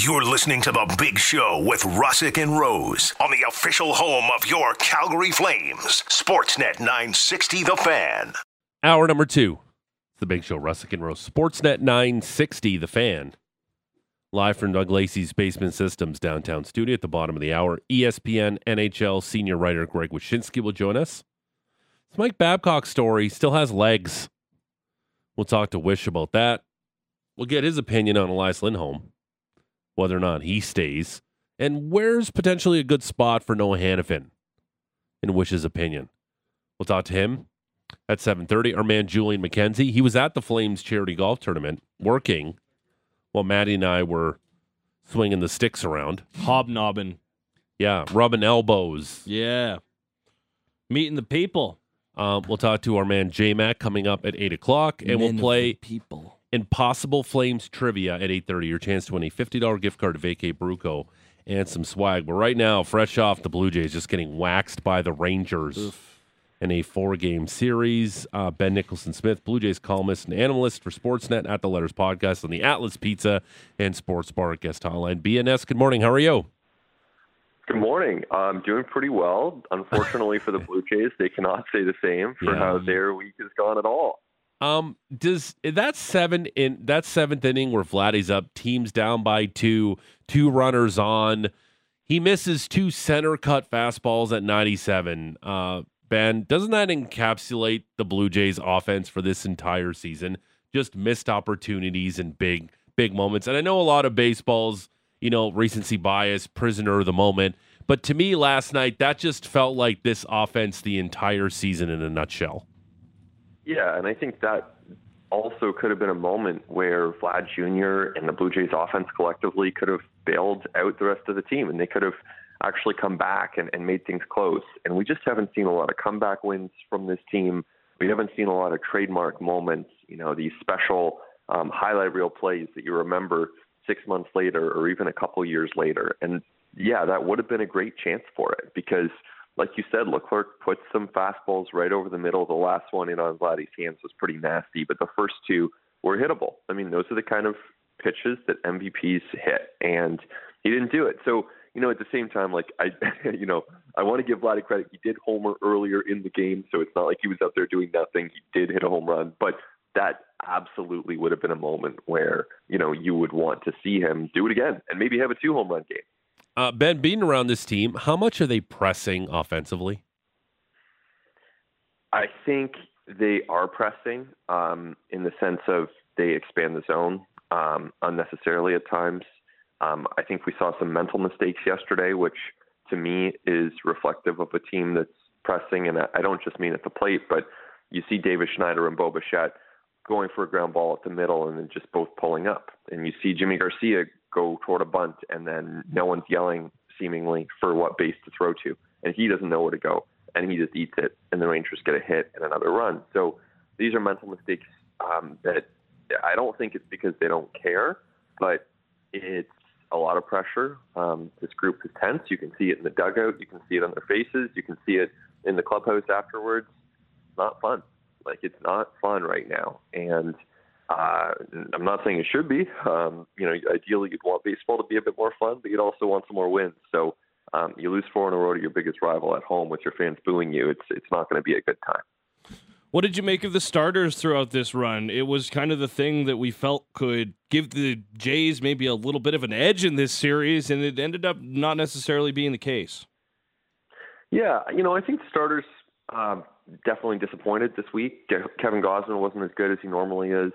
You're listening to The Big Show with Russick and Rose on the official home of your Calgary Flames, Sportsnet 960 The Fan. Hour number two. It's The Big Show, Russick and Rose. Sportsnet 960 The Fan. Live from Doug Lacey's Basement Systems downtown studio at the bottom of the hour. ESPN NHL senior writer Greg Wyshynski will join us. This Mike Babcock story still has legs. We'll talk to Wish about that. We'll get his opinion on Elias Lindholm, whether or not he stays, and where's potentially a good spot for Noah Hanifin, in Wish's opinion. We'll talk to him at 7.30. Our man Julian McKenzie, he was at the Flames charity golf tournament working while Maddie and I were swinging the sticks around. Hobnobbing. Yeah, rubbing elbows. Yeah. Meeting the people. Um, we'll talk to our man J Mac coming up at 8 o'clock, and Men we'll play people. Impossible Flames trivia at 8.30. Your chance to win a $50 gift card to Vacay Bruco and some swag. But right now, fresh off the Blue Jays just getting waxed by the Rangers in a four-game series. Uh, ben Nicholson Smith, Blue Jays columnist and analyst for Sportsnet at the Letters Podcast on the Atlas Pizza and Sports Bar guest hotline. BNS, good morning. How are you? Good morning. I'm doing pretty well. Unfortunately for the Blue Jays, they cannot say the same for Yeah. how their week has gone at all. Um, does that seven in that seventh inning where Vladdy's up, teams down by two, two runners on, he misses two center cut fastballs at 97. Uh, Ben, doesn't that encapsulate the Blue Jays offense for this entire season? Just missed opportunities and big, big moments. And I know a lot of baseballs, you know, recency bias, prisoner of the moment. But to me, last night, that just felt like this offense the entire season in a nutshell. Yeah, and I think that also could have been a moment where Vlad Jr. and the Blue Jays offense collectively could have bailed out the rest of the team and they could have actually come back and, and made things close. And we just haven't seen a lot of comeback wins from this team. We haven't seen a lot of trademark moments, you know, these special um, highlight reel plays that you remember six months later or even a couple years later. And yeah, that would have been a great chance for it because, like you said, Leclerc put some fastballs right over the middle. The last one in on Vladdy's hands was pretty nasty, but the first two were hittable. I mean, those are the kind of pitches that MVPs hit, and he didn't do it. So, you know, at the same time, like I, you know, I want to give Vladdy credit. He did homer earlier in the game, so it's not like he was out there doing nothing. He did hit a home run, but that absolutely would have been a moment where you know you would want to see him do it again and maybe have a two home run game. Uh, ben, being around this team, how much are they pressing offensively? I think they are pressing um, in the sense of they expand the zone um, unnecessarily at times. Um, I think we saw some mental mistakes yesterday, which to me is reflective of a team that's pressing. And I don't just mean at the plate, but you see Davis Schneider and Bo going for a ground ball at the middle and then just both pulling up. And you see Jimmy Garcia go toward a bunt and then no one's yelling seemingly for what base to throw to. And he doesn't know where to go and he just eats it and the Rangers get a hit and another run. So these are mental mistakes um, that I don't think it's because they don't care, but it's a lot of pressure. Um, this group is tense. You can see it in the dugout. You can see it on their faces. You can see it in the clubhouse afterwards. Not fun. Like it's not fun right now. And uh, I'm not saying it should be. Um, you know, ideally you'd want baseball to be a bit more fun, but you'd also want some more wins. So um, you lose four in a row to your biggest rival at home with your fans booing you. It's it's not going to be a good time. What did you make of the starters throughout this run? It was kind of the thing that we felt could give the Jays maybe a little bit of an edge in this series, and it ended up not necessarily being the case. Yeah, you know, I think the starters um, definitely disappointed this week. Kevin Gausman wasn't as good as he normally is.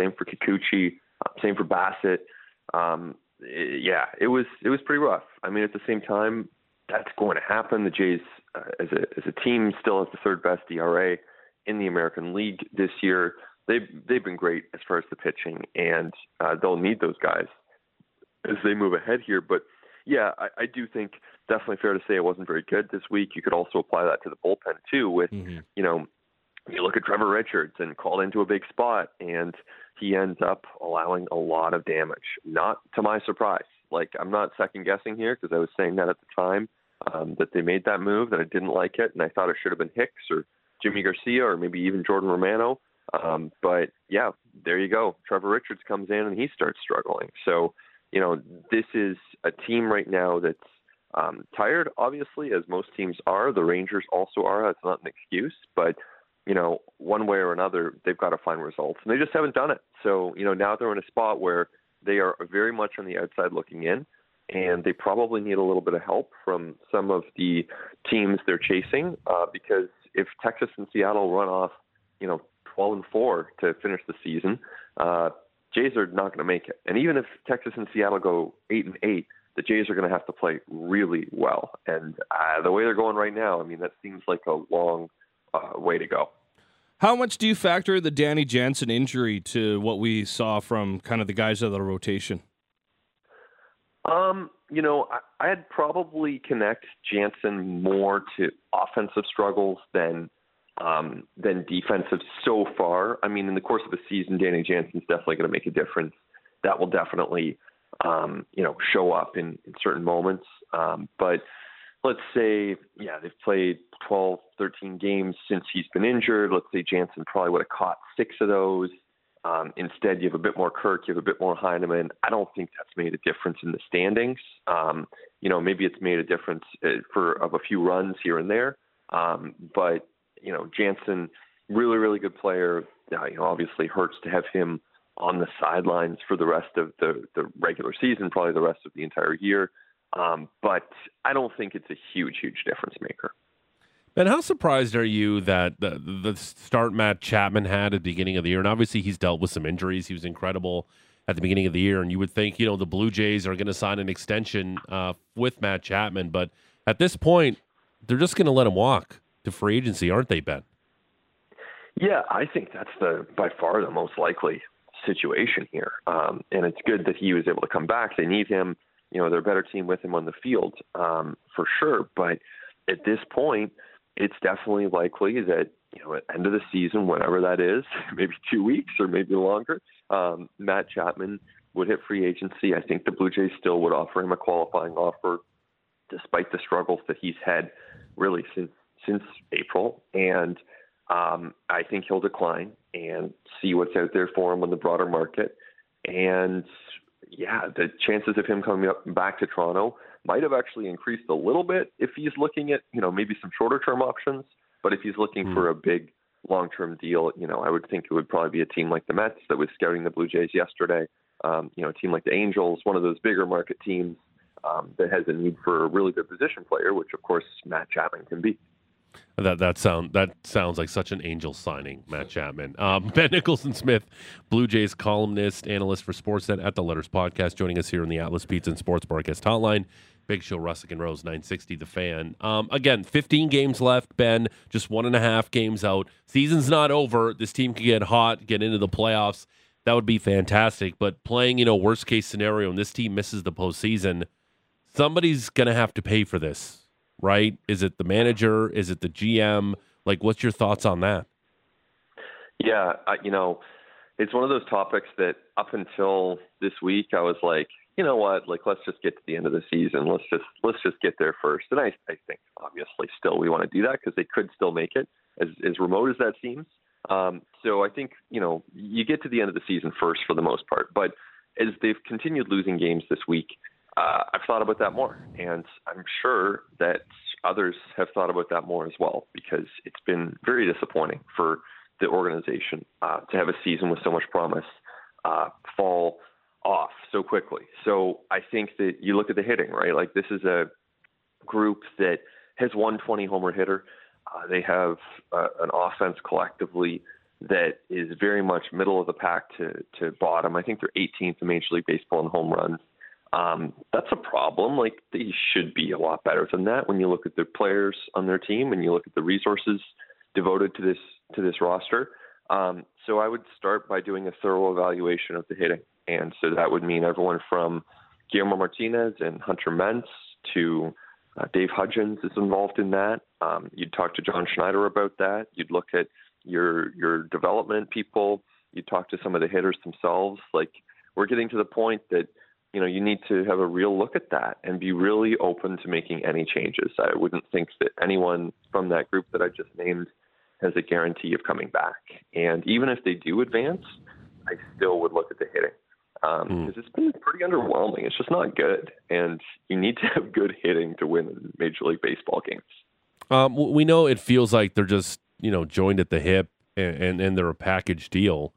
Same for Kikuchi. Uh, same for Bassitt. Um, i- yeah, it was it was pretty rough. I mean, at the same time, that's going to happen. The Jays, uh, as a as a team, still has the third best ERA in the American League this year. They've they've been great as far as the pitching, and uh, they'll need those guys as they move ahead here. But yeah, I, I do think definitely fair to say it wasn't very good this week. You could also apply that to the bullpen too. With you know, you look at Trevor Richards and called into a big spot, and he ends up allowing a lot of damage. Not to my surprise. Like I'm not second guessing here because I was saying that at the time um, that they made that move that I didn't like it, and I thought it should have been Hicks or Jimmy Garcia or maybe even Jordan Romano. Um, but yeah, there you go. Trevor Richards comes in and he starts struggling. So you know, this is a team right now that's um, tired, obviously, as most teams are. The Rangers also are. That's not an excuse, but you know, one way or another, they've got to find results, and they just haven't done it. So, you know, now they're in a spot where they are very much on the outside looking in, and they probably need a little bit of help from some of the teams they're chasing, uh, because if Texas and Seattle run off, you know, 12 and four to finish the season, uh, Jays are not going to make it. And even if Texas and Seattle go eight and eight, the Jays are going to have to play really well. And uh, the way they're going right now, I mean, that seems like a long uh, way to go. How much do you factor the Danny Jansen injury to what we saw from kind of the guys of the rotation? Um, you know, I, I'd probably connect Jansen more to offensive struggles than um, than defensive so far. I mean, in the course of a season, Danny Jansen's definitely going to make a difference. That will definitely, um, you know, show up in, in certain moments. Um, but let's say, yeah, they've played 12, 13 games since he's been injured. Let's say Jansen probably would have caught six of those. Um, instead, you have a bit more Kirk, you have a bit more Heineman. I don't think that's made a difference in the standings. Um, you know, maybe it's made a difference uh, for of a few runs here and there. Um, but you know, Jansen, really, really good player. Uh, you know, obviously hurts to have him on the sidelines for the rest of the the regular season, probably the rest of the entire year. Um, but I don't think it's a huge, huge difference maker. Ben, how surprised are you that the, the start Matt Chapman had at the beginning of the year? And obviously, he's dealt with some injuries. He was incredible at the beginning of the year, and you would think, you know, the Blue Jays are going to sign an extension uh, with Matt Chapman, but at this point, they're just going to let him walk to free agency, aren't they, Ben? Yeah, I think that's the by far the most likely situation here, um, and it's good that he was able to come back. They need him. You know, they're a better team with him on the field um, for sure. But at this point, it's definitely likely that you know at end of the season, whatever that is, maybe two weeks or maybe longer, um, Matt Chapman would hit free agency. I think the Blue Jays still would offer him a qualifying offer, despite the struggles that he's had really since since April, and um, I think he'll decline and see what's out there for him on the broader market. And yeah, the chances of him coming up back to Toronto might have actually increased a little bit if he's looking at you know maybe some shorter term options. But if he's looking mm. for a big long term deal, you know, I would think it would probably be a team like the Mets that was scouting the Blue Jays yesterday. Um, you know, a team like the Angels, one of those bigger market teams um, that has a need for a really good position player, which of course Matt Chapman can be. That that sound that sounds like such an angel signing, Matt Chapman. Um, ben Nicholson Smith, Blue Jays columnist, analyst for Sportsnet at the Letters Podcast, joining us here on the Atlas Pizza and Sports Guest Hotline. Big Show, Russick and Rose, 960 The Fan. Um, again, 15 games left, Ben, just one and a half games out. Season's not over. This team can get hot, get into the playoffs. That would be fantastic. But playing, you know, worst case scenario, and this team misses the postseason, somebody's going to have to pay for this right? Is it the manager? Is it the GM? Like, what's your thoughts on that? Yeah, I, you know, it's one of those topics that up until this week, I was like, you know what? Like, let's just get to the end of the season. Let's just let's just get there first. And I, I think obviously still we want to do that because they could still make it, as as remote as that seems. Um, so I think you know you get to the end of the season first for the most part. But as they've continued losing games this week, uh, I've thought about that more, and I'm sure that others have thought about that more as well because it's been very disappointing for the organization uh, to have a season with so much promise uh, fall off so quickly. So I think that you look at the hitting, right? Like this is a group that has one 20 homer hitter. Uh, they have uh, an offense collectively that is very much middle of the pack to, to bottom. I think they're 18th in Major League Baseball in home runs. Um, that's a problem. Like they should be a lot better than that when you look at the players on their team and you look at the resources devoted to this to this roster. Um, so I would start by doing a thorough evaluation of the hitting, and so that would mean everyone from Guillermo Martinez and Hunter Mintz to uh, Dave Hudgens is involved in that. Um, you'd talk to John Schneider about that. You'd look at your your development people. You'd talk to some of the hitters themselves. Like we're getting to the point that you know, you need to have a real look at that and be really open to making any changes. I wouldn't think that anyone from that group that I just named has a guarantee of coming back. And even if they do advance, I still would look at the hitting. because Hmm. it's been pretty underwhelming. It's just not good, and you need to have good hitting to win Major League Baseball games. Um, we know it feels like they're just you know joined at the hip and, and and they're a package deal.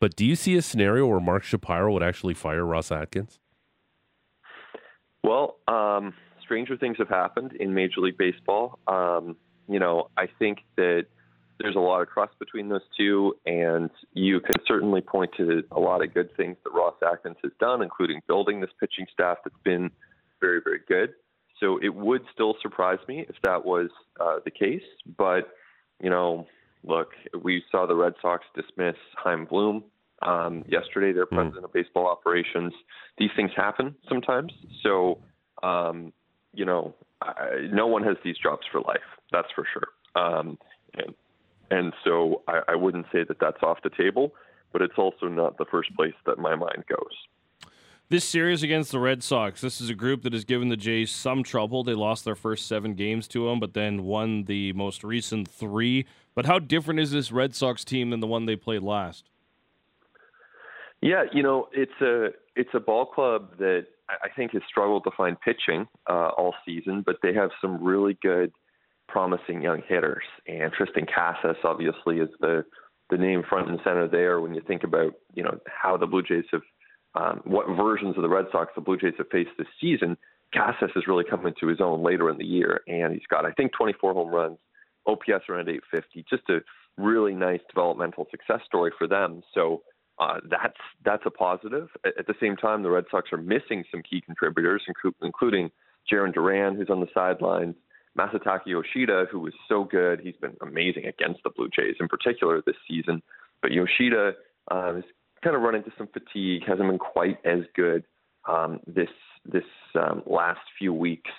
But do you see a scenario where Mark Shapiro would actually fire Ross Atkins? Well, um, stranger things have happened in Major League Baseball. Um, you know, I think that there's a lot of trust between those two, and you can certainly point to a lot of good things that Ross Atkins has done, including building this pitching staff that's been very, very good. So it would still surprise me if that was uh, the case. But, you know, look, we saw the Red Sox dismiss Chaim Bloom um, yesterday, their president of baseball operations. These things happen sometimes. So, um, you know, I, no one has these jobs for life. That's for sure. Um, and, and so I, I wouldn't say that that's off the table, but it's also not the first place that my mind goes. This series against the Red Sox, this is a group that has given the Jays some trouble. They lost their first seven games to them, but then won the most recent three. But how different is this Red Sox team than the one they played last? Yeah, you know, it's a it's a ball club that I think has struggled to find pitching uh, all season, but they have some really good, promising young hitters. And Triston Casas obviously is the the name front and center there when you think about you know how the Blue Jays have um, what versions of the Red Sox the Blue Jays have faced this season. Casas has really come into his own later in the year, and he's got I think 24 home runs, OPS around 850, just a really nice developmental success story for them. So uh, that's that's a positive. At, at the same time, the Red Sox are missing some key contributors, inclu- including Jarren Duran, who's on the sidelines, Masataka Yoshida, who was so good. He's been amazing against the Blue Jays, in particular this season. But Yoshida uh, is kind of run into some fatigue, hasn't been quite as good um, this this um, last few weeks.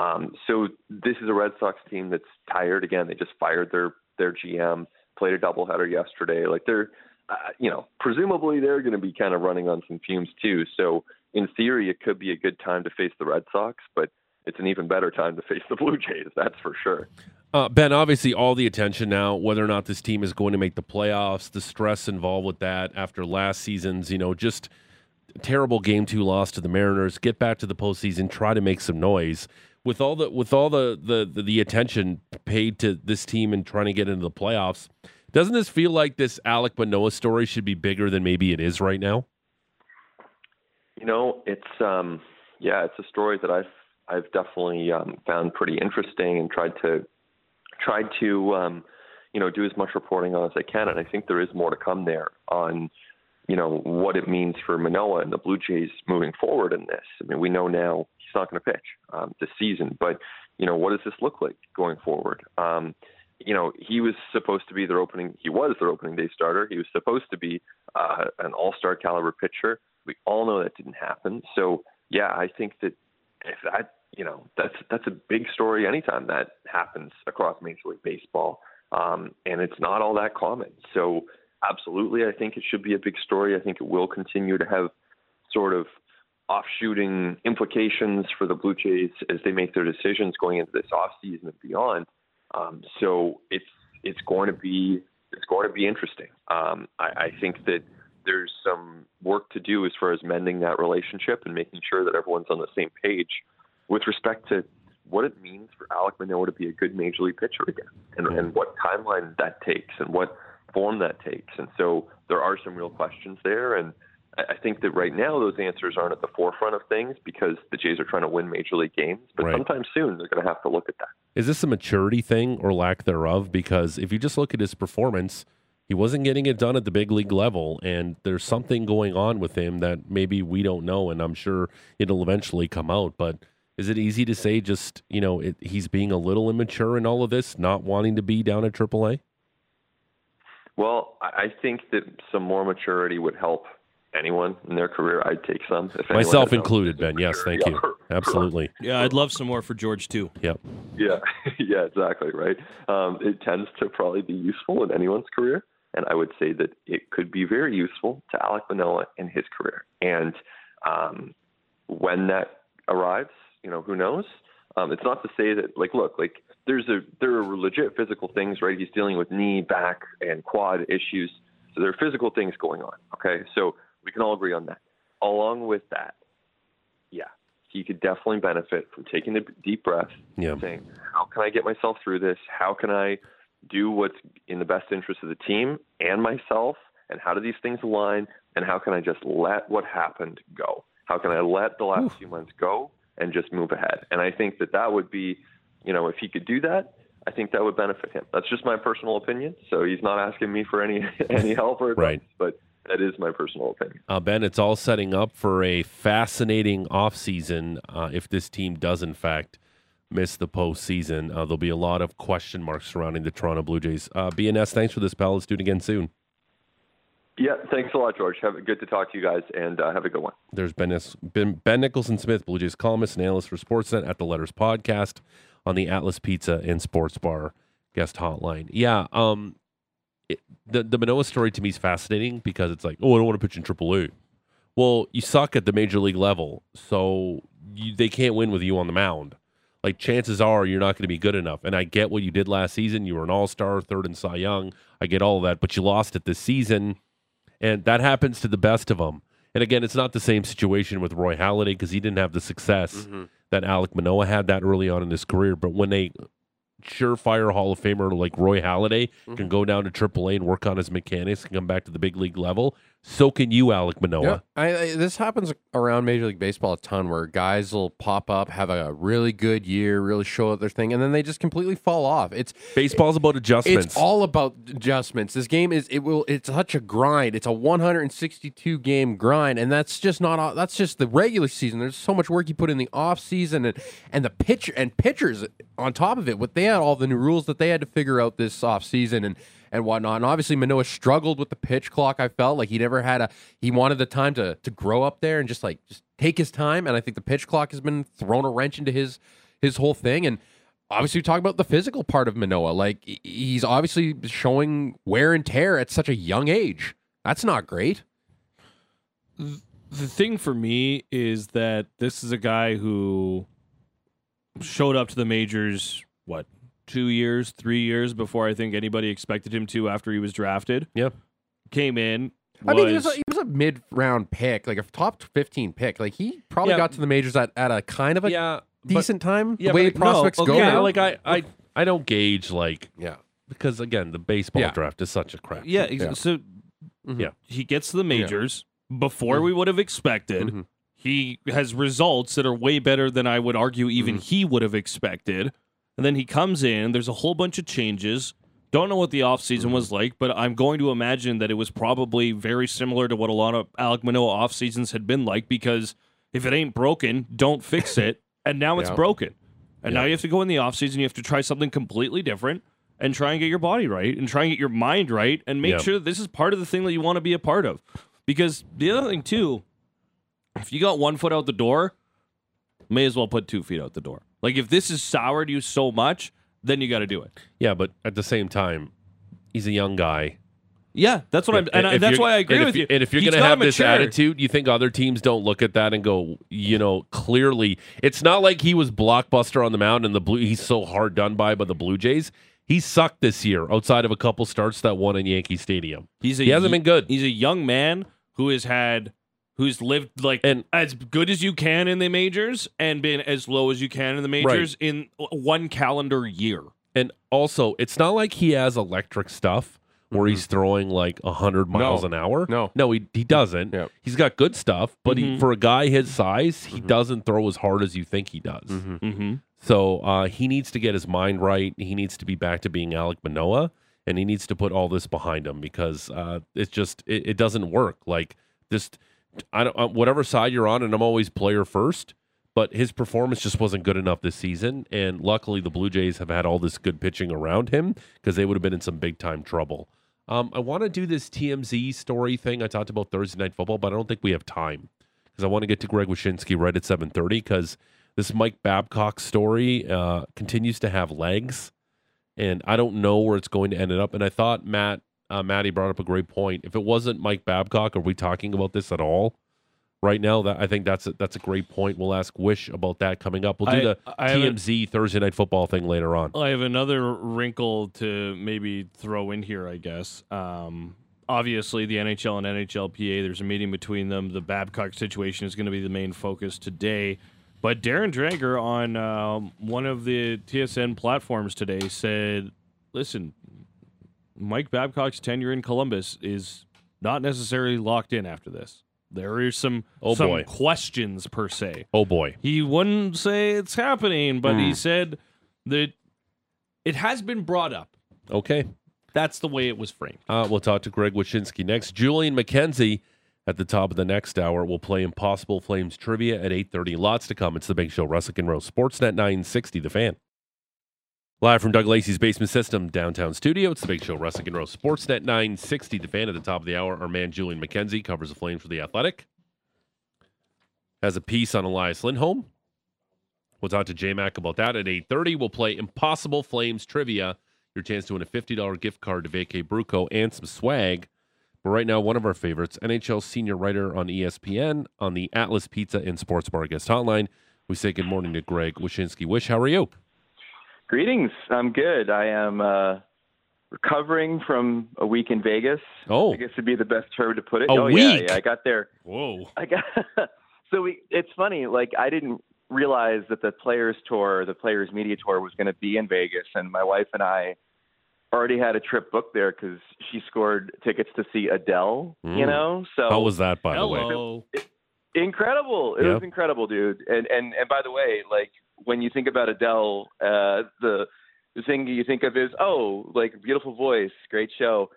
Um, so this is a Red Sox team that's tired. Again, they just fired their their GM, played a doubleheader yesterday. Like they're uh, you know, presumably they're going to be kind of running on some fumes too. So in theory, it could be a good time to face the Red Sox, but it's an even better time to face the Blue Jays. That's for sure. Uh, ben, obviously, all the attention now, whether or not this team is going to make the playoffs, the stress involved with that after last season's, you know, just terrible game two loss to the Mariners. Get back to the postseason, try to make some noise. With all the with all the the the, the attention paid to this team and trying to get into the playoffs, doesn't this feel like this Alek Manoah story should be bigger than maybe it is right now? You know, it's um, yeah, it's a story that I've I've definitely um, found pretty interesting and tried to tried to um, you know do as much reporting on as I can, and I think there is more to come there on you know what it means for Manoah and the Blue Jays moving forward in this. I mean, we know now he's not going to pitch um, this season, but you know what does this look like going forward? Um, you know, he was supposed to be their opening. He was their opening day starter. He was supposed to be uh, an all-star caliber pitcher. We all know that didn't happen. So yeah, I think that if that you know that's that's a big story anytime that happens across Major League Baseball, um, and it's not all that common. So absolutely, I think it should be a big story. I think it will continue to have sort of offshooting implications for the Blue Jays as they make their decisions going into this off season and beyond. Um, so it's it's going to be it's going to be interesting. Um, I, I think that there's some work to do as far as mending that relationship and making sure that everyone's on the same page with respect to what it means for Alek Manoah to be a good major league pitcher again, and, and what timeline that takes, and what form that takes. And so there are some real questions there, and I think that right now those answers aren't at the forefront of things because the Jays are trying to win major league games. But Right. sometime soon they're going to have to look at that. Is this a maturity thing or lack thereof? Because if you just look at his performance, he wasn't getting it done at the big league level, and there's something going on with him that maybe we don't know, and I'm sure it'll eventually come out. But is it easy to say just you know it, he's being a little immature in all of this, not wanting to be down at AAA? Well, I I think that some more maturity would help anyone in their career. I'd take some. If Myself included, Ben. Yes, thank maturity. you. Yeah. Absolutely. Yeah, I'd love some more for George too. Yep. Yeah, yeah, exactly, right. Um, it tends to probably be useful in anyone's career, and I would say that it could be very useful to Alek Manoah in his career. And um, when that arrives, you know, who knows? Um, it's not to say that, like, look, like there's a there are legit physical things, right? He's dealing with knee, back, and quad issues, so there are physical things going on. Okay, so we can all agree on that. along with that, yeah, he could definitely benefit from taking a deep breath, Yeah. saying, "How can I get myself through this? How can I do what's in the best interest of the team and myself? And how do these things align? And how can I just let what happened go? How can I let the last few months go and just move ahead?" And I think that that would be, you know, if he could do that, I think that would benefit him. That's just my personal opinion. So he's not asking me for any any help or advice, Right. but that is my personal opinion. Uh, ben, it's all setting up for a fascinating offseason uh, if this team does, in fact, miss the postseason. Uh, there'll be a lot of question marks surrounding the Toronto Blue Jays. Uh, BNS, thanks for this, pal. Let's do it again soon. Yeah, thanks a lot, George. Have a, good to talk to you guys, and uh, have a good one. There's Ben, ben, ben Nicholson Smith, Blue Jays columnist and analyst for Sportsnet at the Letters Podcast on the Atlas Pizza and Sports Bar guest hotline. Yeah, um, it, the the Manoah story to me is fascinating because it's like, oh, I don't want to pitch in AAA. Well, you suck at the major league level, so you, they can't win with you on the mound. Like chances are you're not going to be good enough. And I get what you did last season. You were an All Star, third in Cy Young. I get all of that, but you lost it this season, and that happens to the best of them. And again, it's not the same situation with Roy Halladay because he didn't have the success mm-hmm. that Alek Manoah had that early on in his career. But when a surefire Hall of Famer like Roy Halladay can mm-hmm. go down to AAA and work on his mechanics and come back to the big league level, so can you, Alek Manoah. Yeah, I, I, this happens around Major League Baseball a ton, where guys will pop up, have a really good year, really show out their thing, and then they just completely fall off. It's Baseball's about adjustments. it's all about adjustments. This game is it will it's such a grind. It's a 162 game grind, and that's just not all- that's just the regular season. There's so much work you put in the off season, and and the pitcher and pitchers on top of it. What they had all the new rules that they had to figure out this off season and and whatnot. And obviously Manoah struggled with the pitch clock. I felt like he never had a he wanted the time to to grow up there and just like just take his time. And I think the pitch clock has been thrown a wrench into his his whole thing and obviously we talk about the physical part of Manoah. Like he's obviously showing wear and tear at such a young age. That's not great. the thing for me is that this is a guy who showed up to the majors what two years three years before i think anybody expected him to after he was drafted Yeah. came in I mean, he was was- a, he was a mid round pick, like a top fifteen pick. Like he probably Yeah. got to the majors at, at a kind of a yeah, but- decent time. yeah, the way but- prospects okay, go. Yeah, now. like I, I, I don't gauge like yeah. because again, the baseball Yeah. draft is such a crap. yeah, Yeah. so mm-hmm. Yeah. he gets to the majors before mm-hmm. we would have expected Mhm. he has results that are way better than i would argue even mm-hmm. he would have expected and then he comes in. There's a whole bunch of changes. Don't know what the offseason was like but i'm going to imagine that it was probably very similar to what a lot of alek manoah off seasons had been like because if it ain't broken don't fix it. And now it's Yeah. broken. And now you have to go in the offseason. You have to try something completely different and try and get your body right and try and get your mind right and make sure that this is part of the thing that you want to be a part of. Because the other thing too if you got one foot out the door, may as well put two feet out the door. Like if this has soured you so much, then you got to do it. yeah, but at the same time, he's a young guy. Yeah, that's what I'm, and, I- if that's why I agree with you. And if you're going to have this mature. attitude, you think other teams don't look at that and go, you know, clearly, it's not like he was blockbuster on the mound and the blue. He's so hard done by by the Blue Jays. He sucked this year outside of a couple starts that won in Yankee Stadium. He's a, He hasn't y- been good. He's a young man who has had, who's lived like And- as good as you can in the majors and been as low as you can in the majors in one calendar year. And also, it's not like he has electric stuff where he's throwing like 100 miles an hour. No. No, he, he doesn't. Yep. He's got good stuff, but he, for a guy his size, he doesn't throw as hard as you think he does. Mm-hmm. So uh, he needs to get his mind right. He needs to be back to being Alek Manoah, and he needs to put all this behind him because uh, it's just it, it doesn't work. Like this, I don't uh, whatever side you're on, and I'm always player first. But his performance just wasn't good enough this season, and luckily the Blue Jays have had all this good pitching around him because they would have been in some big time trouble. Um, I want to do this TMZ story thing I talked about Thursday night football, but I don't think we have time because I want to get to Greg Wyshynski right at seven thirty because this Mike Babcock story uh, continues to have legs, and I don't know where it's going to end up. And I thought Matt uh, Matty brought up a great point. If it wasn't Mike Babcock, are we talking about this at all right now? That I think that's a, that's a great point. We'll ask Wish about that coming up. We'll do I- the I TMZ Thursday night football thing later on. I have another wrinkle to maybe throw in here, I guess. Um, obviously the NHL and NHLPA. There's a meeting between them. The Babcock situation is going to be the main focus today. But Darren Dreger on um, one of the TSN platforms today said, "Listen, Mike Babcock's tenure in Columbus is not necessarily locked in after this. There are some Oh, some boy. questions per se. Oh boy. He wouldn't say it's happening, but Hmm. he said that it has been brought up. Okay. That's the way it was framed. Uh, we'll talk to Greg Wyshynski next. Julian McKenzie at the top of the next hour. We'll play Impossible Flames trivia at 8.30. Lots to come. It's the Big Show, Russick and Rose. Sportsnet 960, The Fan. Live from Doug Lacey's Basement System downtown studio. It's the Big Show, Russick and Rose. Sportsnet 960, The Fan. At the top of the hour, our man Julian McKenzie covers the Flames for The Athletic. Has a piece on Elias Lindholm. We'll talk to J Mac about that at 8.30. We'll play Impossible Flames trivia your chance to win a $50 gift card to Vacay Bruco and some swag. But right now, one of our favorites, NHL senior writer on ESPN on the Atlas Pizza and Sports Bar guest hotline. We say good morning to Greg Wyshynski. Wish, how are you? Greetings. I'm good. I am uh, recovering from a week in Vegas. Oh. I guess would be the best term to put it. A oh week? yeah, yeah. I got there. Whoa. I got. so we. It's funny. Like I didn't realize that the Players Tour, the Players Media Tour, was going to be in Vegas, and my wife and I already had a trip booked there because she scored tickets to see Adele. You Mm. know, so How was that, by the way? Hello. incredible. It Yeah. was incredible, dude. And and and by the way, like when you think about Adele, uh, the the thing you think of is oh, like beautiful voice, great show.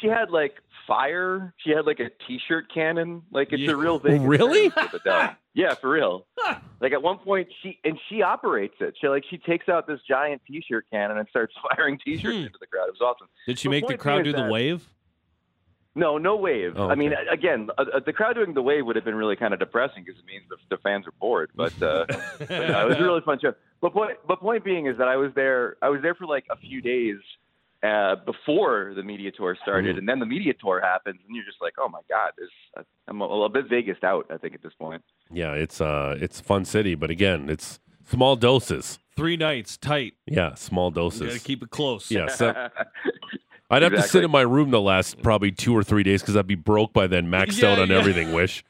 She had like fire. She had like a T-shirt cannon. Like it's Yeah. a real thing. Really? Yeah, for real. like at one point, she and she operates it. She like she takes out this giant T-shirt cannon and starts firing T-shirts Hmm. into the crowd. It was awesome. Did she The make the crowd do the that- wave? No, no wave. Oh, I mean, again, uh, uh, the crowd doing the wave would have been really kind of depressing because it means the, the fans are bored. But, uh, but no, it was a really fun show. But point, but point being is that I was there. I was there for like a few days uh, before the media tour started, Mhm. and then the media tour happens, and you're just like, oh my god, this. I'm a, a bit Vegas out. I think at this point. Yeah, it's uh, it's fun city, but again, it's small doses. Three nights, tight. Yeah, small You got doses. to keep it close. yeah, so I'd have to sit in my room the last probably two or three days because I'd be broke by then, maxed Yeah, out on yeah. everything. Wish.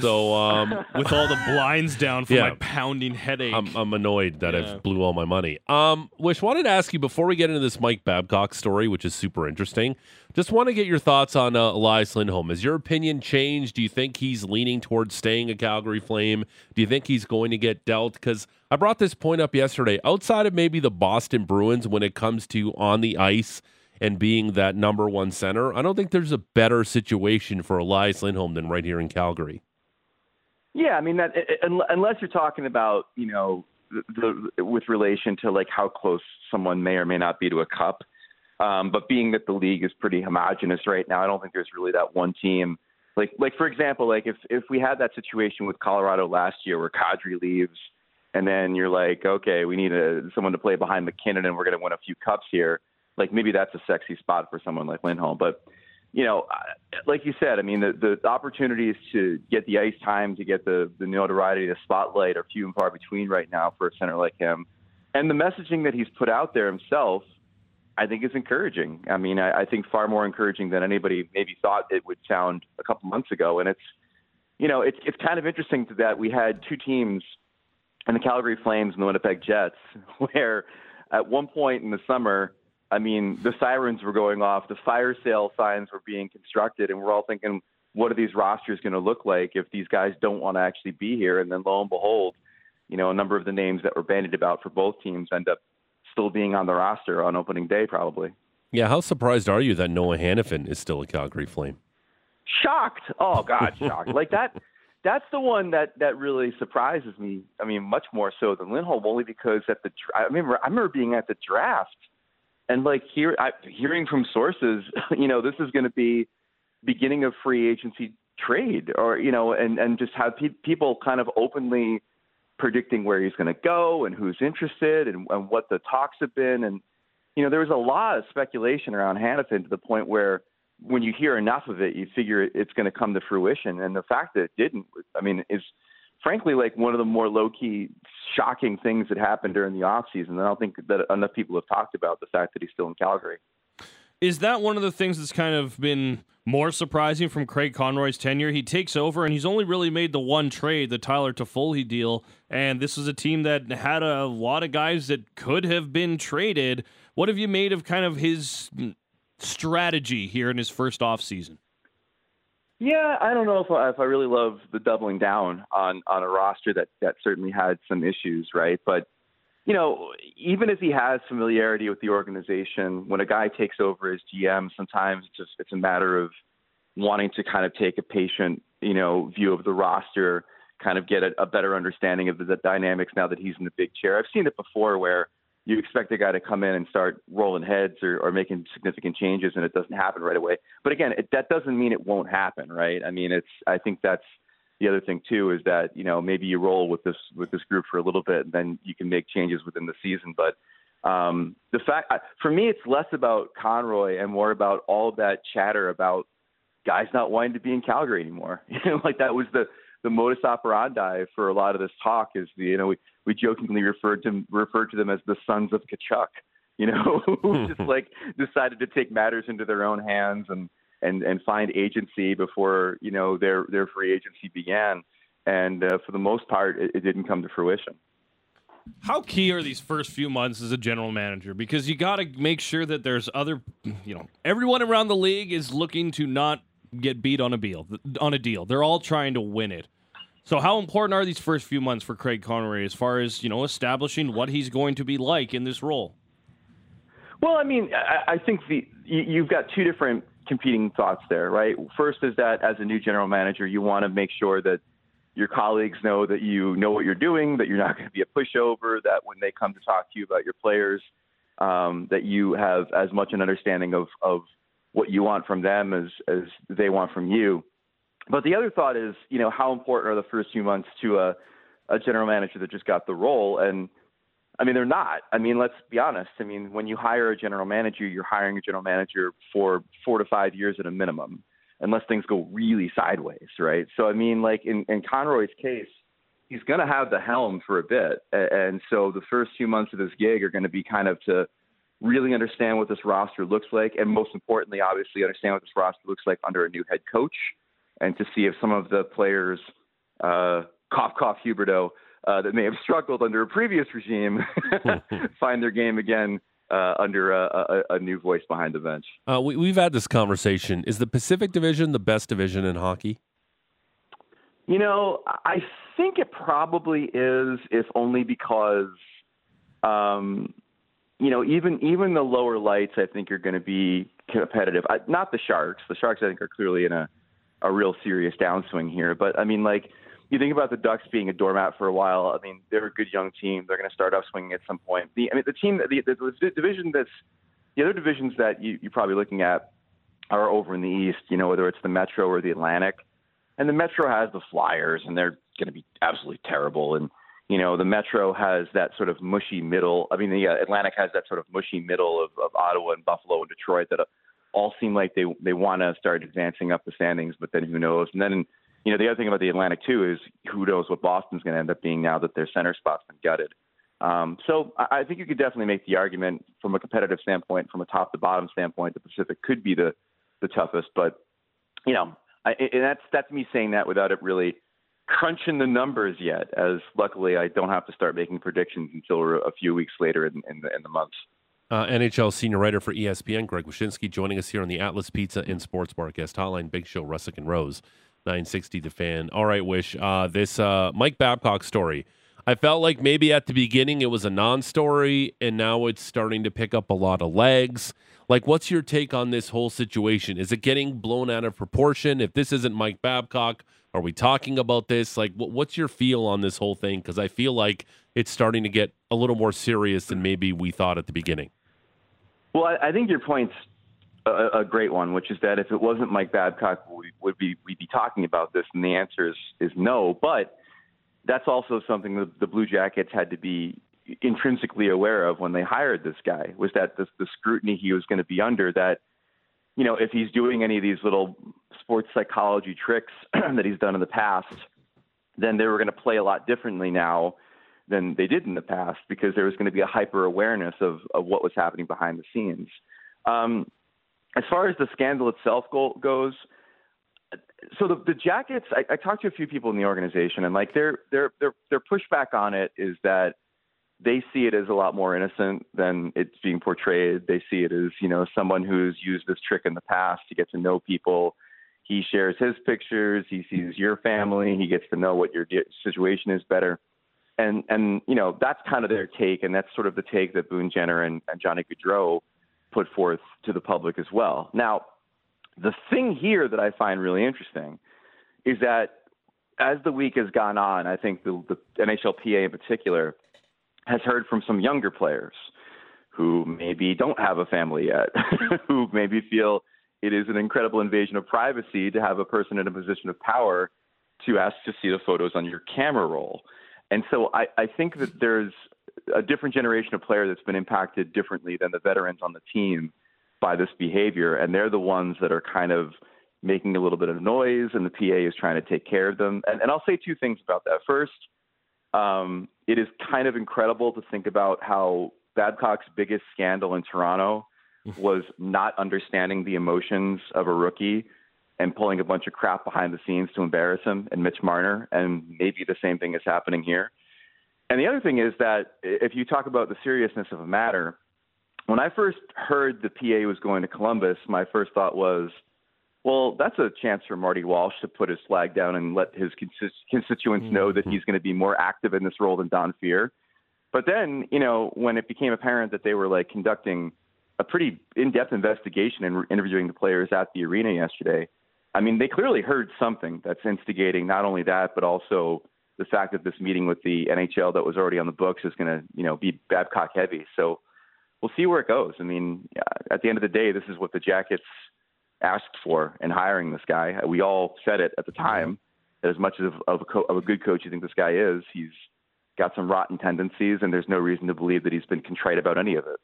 So um, With all the blinds down from Yeah. my pounding headache. I'm, I'm annoyed that Yeah. I've blew all my money. Um, Wish, wanted to ask you before we get into this Mike Babcock story, which is super interesting. Just want to get your thoughts on uh, Elias Lindholm. Has your opinion changed? Do you think he's leaning towards staying a Calgary Flame? Do you think he's going to get dealt? Because I brought this point up yesterday. Outside of maybe the Boston Bruins, when it comes to on the ice and being that number one center, I don't think there's a better situation for Elias Lindholm than right here in Calgary. Yeah, I mean that unless you're talking about you know the, the with relation to like how close someone may or may not be to a cup. Um, but being that the league is pretty homogenous right now, I don't think there's really that one team. Like like for example, like if if we had that situation with Colorado last year where Kadri leaves, and then you're like, okay, we need a, someone to play behind MacKinnon, and we're going to win a few cups here. Like maybe that's a sexy spot for someone like Lindholm, but you know, like you said, I mean, the, the opportunities to get the ice time, to get the, the notoriety, the spotlight are few and far between right now for a center like him. And the messaging that he's put out there himself, I think is encouraging. I mean, I, I think far more encouraging than anybody maybe thought it would sound a couple months ago. And it's, you know, it's, it's kind of interesting that we had two teams and the Calgary Flames and the Winnipeg Jets, where at one point in the summer, I mean, the sirens were going off, the fire sale signs were being constructed, and we're all thinking, what are these rosters going to look like if these guys don't want to actually be here? And then lo and behold, you know, a number of the names that were bandied about for both teams end up still being on the roster on opening day, probably. Yeah, how surprised are you that Noah Hanifin is still a Calgary Flame? shocked. Oh God, shocked. like that. That's the one that that really surprises me. I mean, much more so than Lindholm, only because at the I remember I remember being at the draft and like hear I, hearing from sources, you know, this is going to be beginning of free agency trade, or you know, and and just have pe- people kind of openly predicting where he's going to go and who's interested and, and what the talks have been, and you know, there was a lot of speculation around Hanifin to the point where when you hear enough of it, you figure it's going to come to fruition. And the fact that it didn't, I mean, is frankly like one of the more low key, shocking things that happened during the off season. And I don't think that enough people have talked about the fact that he's still in Calgary. Is that one of the things that's kind of been more surprising from Craig Conroy's tenure? He takes over and he's only really made the one trade, the Tyler Toffoli deal, and this is a team that had a lot of guys that could have been traded. What have you made of kind of his strategy here in his first offseason? Yeah, I don't know if I, if I really love the doubling down on on a roster that that certainly had some issues, right? But you know, even if he has familiarity with the organization, when a guy takes over as GM, sometimes it's just it's a matter of wanting to kind of take a patient, you know, view of the roster, kind of get a, a better understanding of the, the dynamics now that he's in the big chair. I've seen it before where you expect a guy to come in and start rolling heads or, or making significant changes, and it doesn't happen right away. But again, it, that doesn't mean it won't happen, right? I mean, it's I think that's the other thing too is that you know maybe you roll with this with this group for a little bit, and then you can make changes within the season. But um, the fact for me, it's less about Conroy and more about all that chatter about guys not wanting to be in Calgary anymore. You know, like that was the the modus operandi for a lot of this talk is the you know we we jokingly referred to referred to them as the sons of Tkachuk, you know, who just like decided to take matters into their own hands and and and find agency before you know their their free agency began. And uh, for the most part, it, it didn't come to fruition. How key are these first few months as a general manager? Because you got to make sure that there's other, you know, everyone around the league is looking to not get beat on a deal. On a deal, they're all trying to win it. So, how important are these first few months for Craig Conroy as far as you know establishing what he's going to be like in this role? Well, I mean, I, I think the you, you've got two different competing thoughts there, right? First is that as a new general manager, you want to make sure that your colleagues know that you know what you're doing, that you're not going to be a pushover, that when they come to talk to you about your players, um, that you have as much an understanding of, of what you want from them as, as they want from you. But the other thought is, you know, how important are the first few months to a, a general manager that just got the role? And I mean, they're not. I mean, let's be honest. I mean, when you hire a general manager, you're hiring a general manager for four to five years at a minimum, unless things go really sideways, right? So, I mean, like in, in Conroy's case, he's going to have the helm for a bit. And so the first few months of this gig are going to be kind of to really understand what this roster looks like. And most importantly, obviously, understand what this roster looks like under a new head coach and to see if some of the players, uh, cough, cough, Huberdeau, uh, that may have struggled under a previous regime find their game again uh, under a, a, a, new voice behind the bench. Uh, we, have had this conversation. Is the Pacific Division the best division in hockey? You know, I think it probably is, if only because, um, you know, even even the lower lights, I think are going to be competitive. I, not the Sharks. The Sharks, I think, are clearly in a a real serious downswing here. But I mean, like you think about the Ducks being a doormat for a while. I mean, they're a good young team. They're going to start upswinging at some point. The I mean, the team, the, the, the division that's the other divisions that you, you're probably looking at are over in the East. You know, whether it's the Metro or the Atlantic. And the Metro has the Flyers, and they're going to be absolutely terrible. And you know, the Metro has that sort of mushy middle. I mean, the uh, Atlantic has that sort of mushy middle of, of Ottawa and Buffalo and Detroit that uh, all seem like they they want to start advancing up the standings, but then who knows? And then you know the other thing about the Atlantic too is who knows what Boston's going to end up being now that their center spot's been gutted. Um, so I, I think you could definitely make the argument from a competitive standpoint, from a top to bottom standpoint, the Pacific could be the the toughest. But you know, I, and that's that's me saying that without it really crunching the numbers yet. As luckily, I don't have to start making predictions until a few weeks later in, in the in the months. Uh, NHL senior writer for ESPN, Greg Wyshynski, joining us here on the Atlas Pizza and Sports Bar guest hotline. Big Show, Russick and Rose, 960 The Fan. All right, Wish. Uh, this uh, Mike Babcock story. I felt like maybe at the beginning it was a non-story, and now it's starting to pick up a lot of legs. Like, what's your take on this whole situation? Is it getting blown out of proportion? If this isn't Mike Babcock, are we talking about this? Like, what's your feel on this whole thing? Because I feel like it's starting to get a little more serious than maybe we thought at the beginning. Well, I, I think your point's a, a, great one, which is that if it wasn't Mike Babcock, we would be we'd be talking about this, and the answer is is no. But that's also something that the Blue Jackets had to be intrinsically aware of when they hired this guy was that the, the scrutiny he was going to be under. That you know, if he's doing any of these little sports psychology tricks that he's done in the past, then they were going to play a lot differently now than they did in the past because there was going to be a hyper awareness of, of what was happening behind the scenes. Um, as far as the scandal itself go, goes, so the, the Jackets, I, I talked to a few people in the organization, and like their their their their pushback on it is that they see it as a lot more innocent than it's being portrayed. They see it as you know someone who's used this trick in the past to get to know people. He shares his pictures. He sees your family. He gets to know what your situation is better. And and you know that's kind of their take, and that's sort of the take that Boone Jenner and, and Johnny Gaudreau put forth to the public as well. Now, the thing here that I find really interesting is that as the week has gone on, I think the, the NHLPA in particular has heard from some younger players who maybe don't have a family yet, who maybe feel it is an incredible invasion of privacy to have a person in a position of power to ask to see the photos on your camera roll. And so I, I think that there's a different generation of player that's been impacted differently than the veterans on the team by this behavior. And they're the ones that are kind of making a little bit of noise, and the PA is trying to take care of them. And, and I'll say two things about that. First, um, it is kind of incredible to think about how Babcock's biggest scandal in Toronto was not understanding the emotions of a rookie and pulling a bunch of crap behind the scenes to embarrass him and Mitch Marner. And maybe the same thing is happening here. And the other thing is that if you talk about the seriousness of a matter, when I first heard the PA was going to Columbus, my first thought was, well, that's a chance for Marty Walsh to put his flag down and let his constituents know that mm-hmm. he's going to be more active in this role than Don Fehr. But then, you know, when it became apparent that they were like conducting a pretty in-depth investigation and interviewing the players at the arena yesterday, I mean, they clearly heard something that's instigating not only that, but also the fact that this meeting with the NHL that was already on the books is going to, you know, be Babcock heavy. So we'll see where it goes. I mean, at the end of the day, this is what the Jackets asked for in hiring this guy. We all said it at the mm-hmm. time. that As much of, of, a, co- of a good coach you think this guy is, he's got some rotten tendencies, and there's no reason to believe that he's been contrite about any of it.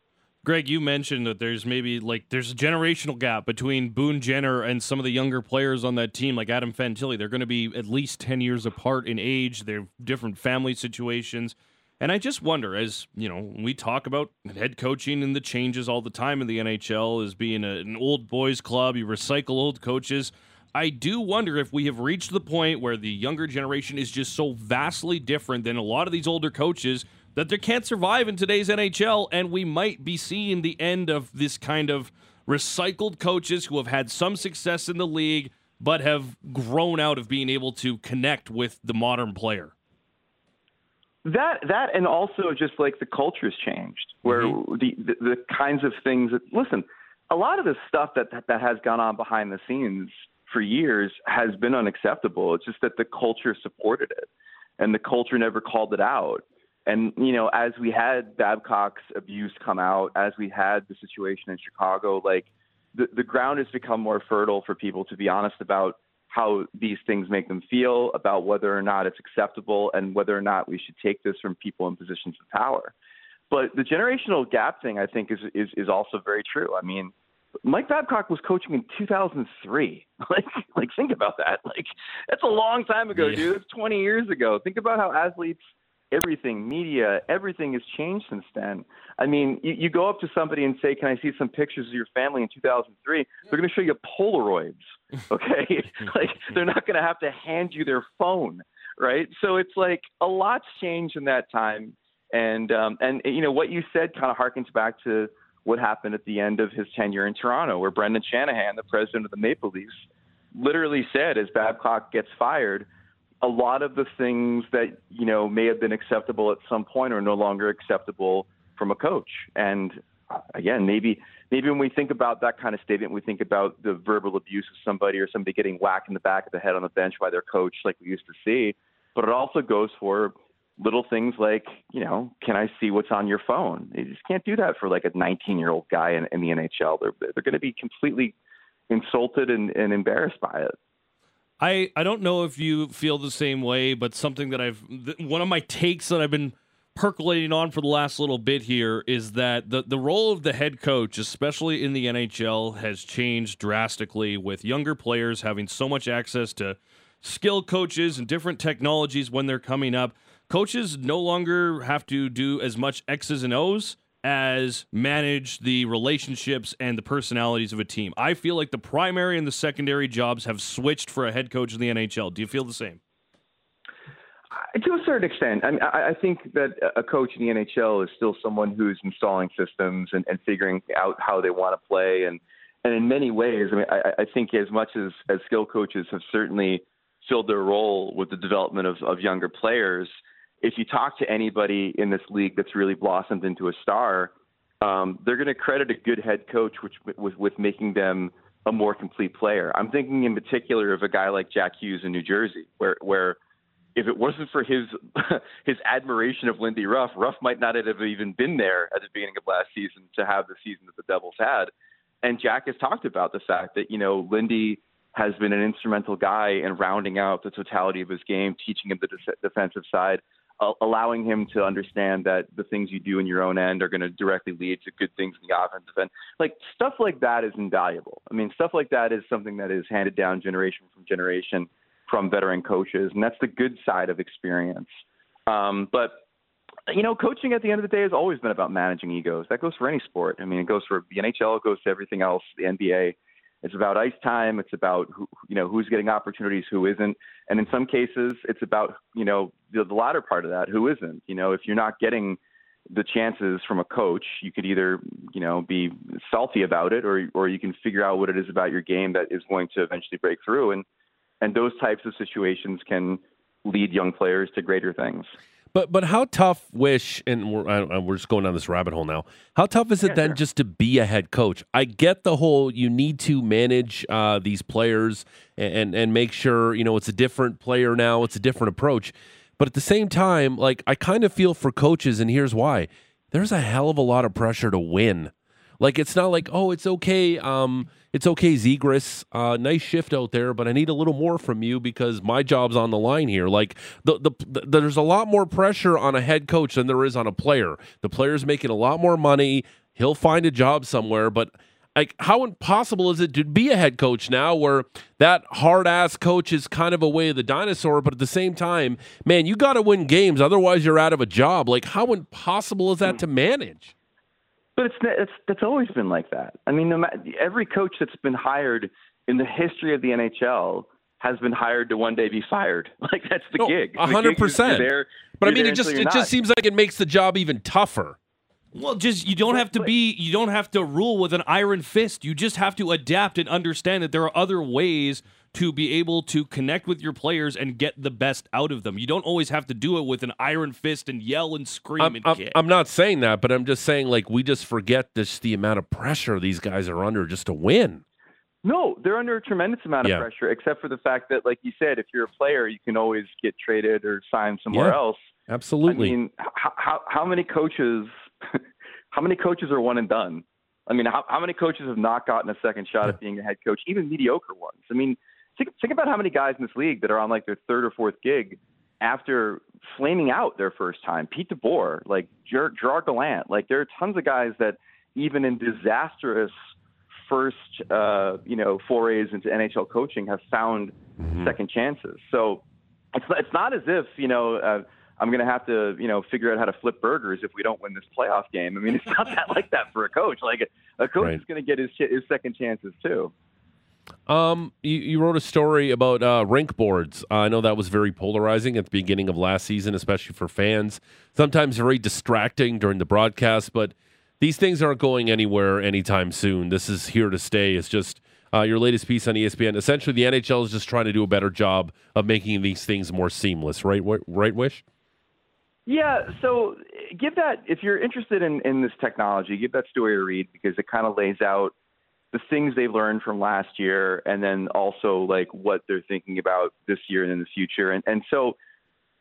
Greg, you mentioned that there's maybe like there's a generational gap between Boone Jenner and some of the younger players on that team, like Adam Fantilli. They're going to be at least 10 years apart in age. They're different family situations. And I just wonder, as you know, we talk about head coaching and the changes all the time in the NHL as being a, an old boys club, you recycle old coaches. I do wonder if we have reached the point where the younger generation is just so vastly different than a lot of these older coaches that they can't survive in today's NHL, and we might be seeing the end of this kind of recycled coaches who have had some success in the league but have grown out of being able to connect with the modern player. That that and also just like the culture's changed, where mm-hmm. the, the the kinds of things that listen, a lot of the stuff that that has gone on behind the scenes for years has been unacceptable. It's just that the culture supported it, and the culture never called it out. And you know, as we had Babcock's abuse come out, as we had the situation in Chicago, like the the ground has become more fertile for people to be honest about how these things make them feel, about whether or not it's acceptable, and whether or not we should take this from people in positions of power. But the generational gap thing, I think, is is, is also very true. I mean, Mike Babcock was coaching in 2003. Like, like think about that. Like, that's a long time ago, yeah. dude. It's 20 years ago. Think about how athletes everything, media, everything has changed since then. I mean, you, you go up to somebody and say, "Can I see some pictures of your family in 2003?" They're going to show you Polaroids. Okay, like they're not going to have to hand you their phone, right? So it's like a lot's changed in that time, and um, and you know what you said kind of harkens back to what happened at the end of his tenure in Toronto, where Brendan Shanahan, the president of the Maple Leafs, literally said, as Babcock gets fired a lot of the things that you know may have been acceptable at some point are no longer acceptable from a coach. And uh, again, maybe maybe when we think about that kind of statement, we think about the verbal abuse of somebody or somebody getting whacked in the back of the head on the bench by their coach, like we used to see. But it also goes for little things like, you know, can I see what's on your phone? You just can't do that for like a 19 year old guy in, in the NHL. They're they're going to be completely insulted and, and embarrassed by it. I, I don't know if you feel the same way, but something that I've th- one of my takes that I've been percolating on for the last little bit here is that the the role of the head coach, especially in the NHL, has changed drastically with younger players having so much access to skill coaches and different technologies when they're coming up. Coaches no longer have to do as much X's and O's as manage the relationships and the personalities of a team. I feel like the primary and the secondary jobs have switched for a head coach in the NHL. Do you feel the same? To a certain extent, I, mean, I, think that a coach in the NHL is still someone who's installing systems and, and figuring out how they want to play, and and in many ways, I mean, I, I think as much as as skill coaches have certainly filled their role with the development of, of younger players, if you talk to anybody in this league that's really blossomed into a star, um, they're going to credit a good head coach which, with, with making them a more complete player. I'm thinking in particular of a guy like Jack Hughes in New Jersey, where where if it wasn't for his his admiration of Lindy Ruff, Ruff might not have even been there at the beginning of last season to have the season that the Devils had. And Jack has talked about the fact that you know Lindy has been an instrumental guy in rounding out the totality of his game, teaching him the de- defensive side, allowing him to understand that the things you do in your own end are going to directly lead to good things in the offensive end. Like stuff like that is invaluable. I mean, stuff like that is something that is handed down generation from generation from veteran coaches, and that's the good side of experience. Um, but you know, coaching at the end of the day has always been about managing egos. That goes for any sport. I mean, it goes for the NHL, it goes to everything else, the NBA. It's about ice time. It's about who, you know who's getting opportunities, who isn't, and in some cases, it's about you know the, the latter part of that, who isn't. You know, if you're not getting the chances from a coach, you could either you know be salty about it, or or you can figure out what it is about your game that is going to eventually break through, and and those types of situations can lead young players to greater things. But but how tough wish and we're I, we're just going down this rabbit hole now. How tough is it Yeah, then sure. just to be a head coach? I get the whole you need to manage uh, these players and, and and make sure you know it's a different player now, it's a different approach. But at the same time, like I kind of feel for coaches, and here's why: there's a hell of a lot of pressure to win. Like it's not like oh it's okay um it's okay Zegras uh nice shift out there but I need a little more from you because my job's on the line here. Like the, the the there's a lot more pressure on a head coach than there is on a player. The player's making a lot more money. He'll find a job somewhere but like how impossible is it to be a head coach now where that hard ass coach is kind of a way of the dinosaur but at the same time man you got to win games otherwise you're out of a job. Like how impossible is that to manage But it's it's that's always been like that. I mean, no every coach that's been hired in the history of the NHL has been hired to one day be fired. Like that's the No, gig. a hundred gig is you're percent. there- But I mean, it just it you're just seems like it makes the job even tougher. Well, just you don't have to be you don't have to rule with an iron fist. You just have to adapt and understand that there are other ways to be able to connect with your players and get the best out of them. You don't always have to do it with an iron fist and yell and scream I'm, and I'm, kick. I'm not saying that, but I'm just saying like we just forget this the amount of pressure these guys are under just to win. No, they're under a tremendous amount of Yeah. pressure, except for the fact that, like you said, if you're a player, you can always get traded or signed somewhere Yeah. else. Absolutely. I mean, how, how how many coaches how many coaches are one and done? I mean, how, how many coaches have not gotten a second shot at being a head coach, even mediocre ones? I mean, think think about how many guys in this league that are on like their third or fourth gig after flaming out their first time. Pete DeBoer, like Ger- Gerard Gallant, like there are tons of guys that even in disastrous first uh, you know forays into NHL coaching have found second chances. So it's it's not as if you know uh, I'm going to have to you know figure out how to flip burgers if we don't win this playoff game. I mean, it's not that like that for a coach. Like a, coach Right. is going to get his ch- his second chances too. Um, you, you wrote a story about uh, rink boards. Uh, I know that was very polarizing at the beginning of last season, especially for fans. Sometimes very distracting during the broadcast, but these things aren't going anywhere anytime soon. This is here to stay. It's just uh, your latest piece on ESPN. Essentially, the NHL is just trying to do a better job of making these things more seamless. Right? Right? Wish. Yeah, so give that if you're interested in in this technology, give that story a read because it kind of lays out the things they learned from last year and then also like what they're thinking about this year and in the future. And and so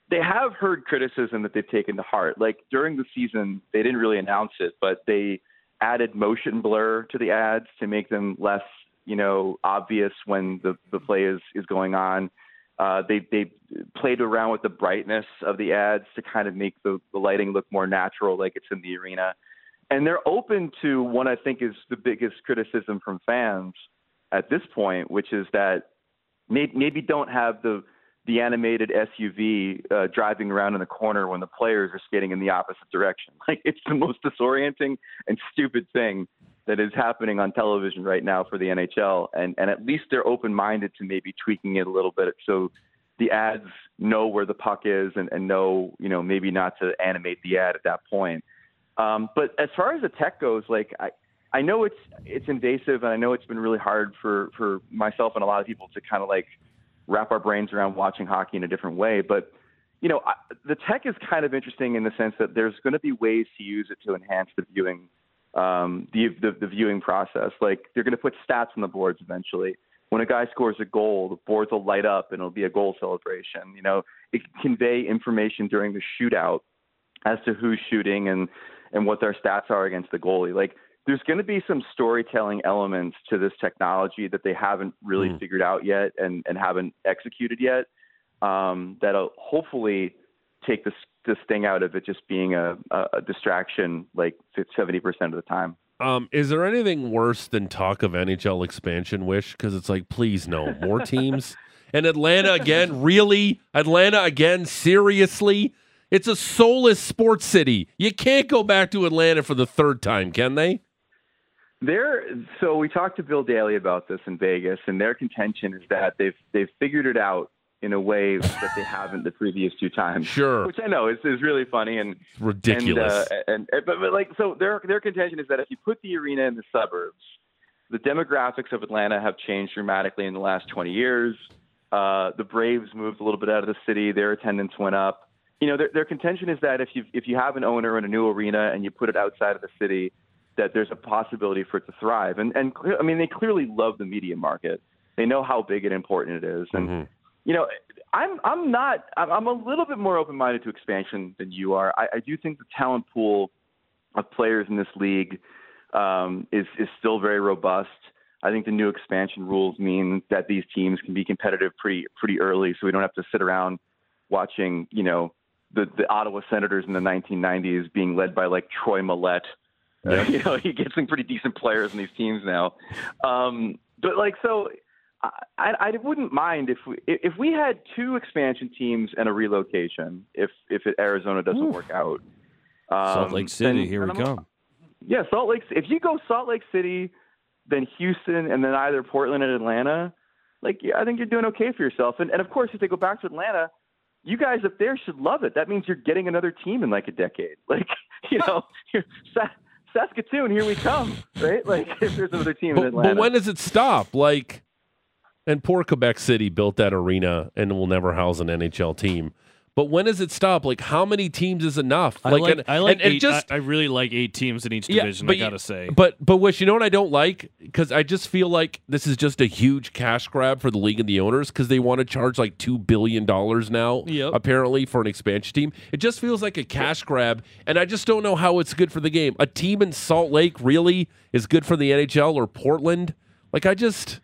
they have heard criticism that they've taken to heart. Like during the season, they didn't really announce it, but they added motion blur to the ads to make them less, you know, obvious when the the play is is going on. Uh, they they played around with the brightness of the ads to kind of make the, the lighting look more natural, like it's in the arena. And they're open to what I think is the biggest criticism from fans at this point, which is that maybe, maybe don't have the the animated SUV uh, driving around in the corner when the players are skating in the opposite direction. Like it's the most disorienting and stupid thing that is happening on television right now for the NHL. And and at least they're open minded to maybe tweaking it a little bit so the ads know where the puck is and, and know, you know, maybe not to animate the ad at that point. Um, but as far as the tech goes, like I, I know it's it's invasive, and I know it's been really hard for for myself and a lot of people to kind of like wrap our brains around watching hockey in a different way. But you know, I, the tech is kind of interesting in the sense that there's going to be ways to use it to enhance the viewing um, the, the the viewing process. Like they're going to put stats on the boards eventually. When a guy scores a goal, the boards will light up and it'll be a goal celebration. You know, it can convey information during the shootout as to who's shooting and and what their stats are against the goalie. Like there's going to be some storytelling elements to this technology that they haven't really mm. figured out yet and, and haven't executed yet. Um, that'll hopefully take this this thing out of it just being a, a distraction like 70% of the time. Um, is there anything worse than talk of NHL expansion wish? Because it's like, please no, more teams. and Atlanta again, really? Atlanta again, seriously? It's a soulless sports city. You can't go back to Atlanta for the third time, can they? There, so we talked to Bill Daly about this in Vegas, and their contention is that they've they've figured it out in a way that they haven't the previous two times. Sure, which I know is, is really funny and it's ridiculous. And, uh, and, but, but like so, their their contention is that if you put the arena in the suburbs, the demographics of Atlanta have changed dramatically in the last 20 years. Uh, the Braves moved a little bit out of the city; their attendance went up you know, their, their contention is that if you if you have an owner in a new arena and you put it outside of the city, that there's a possibility for it to thrive. And and I mean, they clearly love the media market. They know how big and important it is. And mm-hmm. you know, I'm I'm not I'm a little bit more open minded to expansion than you are. I, I do think the talent pool of players in this league um, is is still very robust. I think the new expansion rules mean that these teams can be competitive pretty pretty early, so we don't have to sit around watching you know the the Ottawa Senators in the 1990s being led by like Troy Mallette. Uh, you know, he gets some pretty decent players in these teams now. Um, but like, so I, I wouldn't mind if we if we had two expansion teams and a relocation if if it, Arizona doesn't work out. Um, Salt Lake City, here we come. Yeah, Salt Lake. If you go Salt Lake City, then Houston, and then either Portland and Atlanta, like yeah, I think you're doing okay for yourself. And and of course, if they go back to Atlanta, you guys up there should love it. That means you're getting another team in like a decade. Like, you know, Saskatoon, here we come, right? Like, if there's another team but, in Atlanta. But when does it stop? Like, and poor Quebec City built that arena and will never house an NHL team. But when does it stop? Like, how many teams is enough? I like, and, I like and, and eight, just I, I, really like eight teams in each division. Yeah, I gotta say, but but wish you know what I don't like because I just feel like this is just a huge cash grab for the league and the owners because they want to charge like two billion dollars now yep. apparently for an expansion team. It just feels like a cash grab, and I just don't know how it's good for the game. A team in Salt Lake really is good for the NHL or Portland. Like I just.